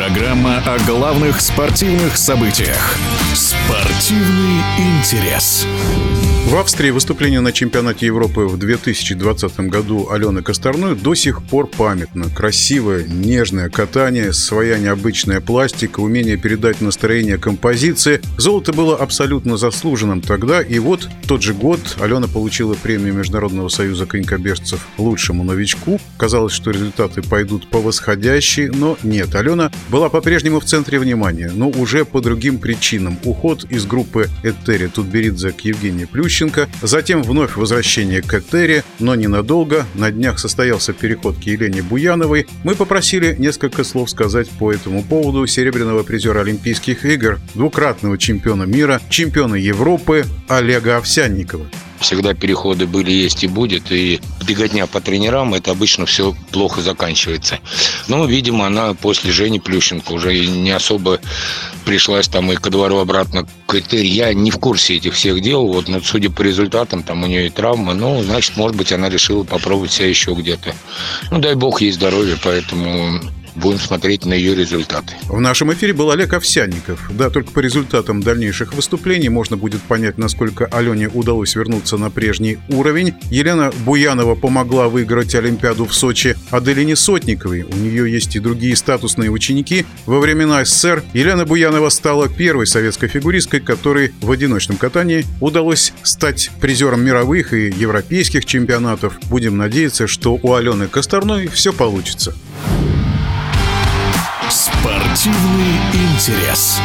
Программа о главных спортивных событиях. Спортивный интерес. В Австрии выступление на чемпионате Европы в 2020 году Алены Косторной до сих пор памятно. Красивое, нежное катание, своя необычная пластика, умение передать настроение композиции. Золото было абсолютно заслуженным тогда, и вот тот же год Алена получила премию Международного союза конькобежцев лучшему новичку. Казалось, что результаты пойдут по восходящей, но нет. Алена была по-прежнему в центре внимания, но уже по другим причинам. Уход из группы Этери Тутберидзе к Евгении Плющ Ющенко, затем вновь возвращение к Этере, но ненадолго. На днях состоялся переход к Елене Буяновой. Мы попросили несколько слов сказать по этому поводу серебряного призера Олимпийских игр, двукратного чемпиона мира, чемпиона Европы Олега Овсянникова. Всегда переходы были, есть и будет. И беготня по тренерам, это обычно все плохо заканчивается. Но, видимо, она после Жени Плющенко уже не особо пришлась там и ко двору обратно к Этери. Я не в курсе этих всех дел. Вот, но судя по результатам, там у нее и травма. Ну, значит, может быть, она решила попробовать себя еще где-то. Ну, дай бог ей здоровья, поэтому будем смотреть на ее результаты. В нашем эфире был Олег Овсянников. Да, только по результатам дальнейших выступлений можно будет понять, насколько Алене удалось вернуться на прежний уровень. Елена Буянова помогла выиграть Олимпиаду в Сочи Аделине Сотниковой. У нее есть и другие статусные ученики. Во времена СССР Елена Буянова стала первой советской фигуристкой, которой в одиночном катании удалось стать призером мировых и европейских чемпионатов. Будем надеяться, что у Алены Косторной все получится. Спортивный интерес.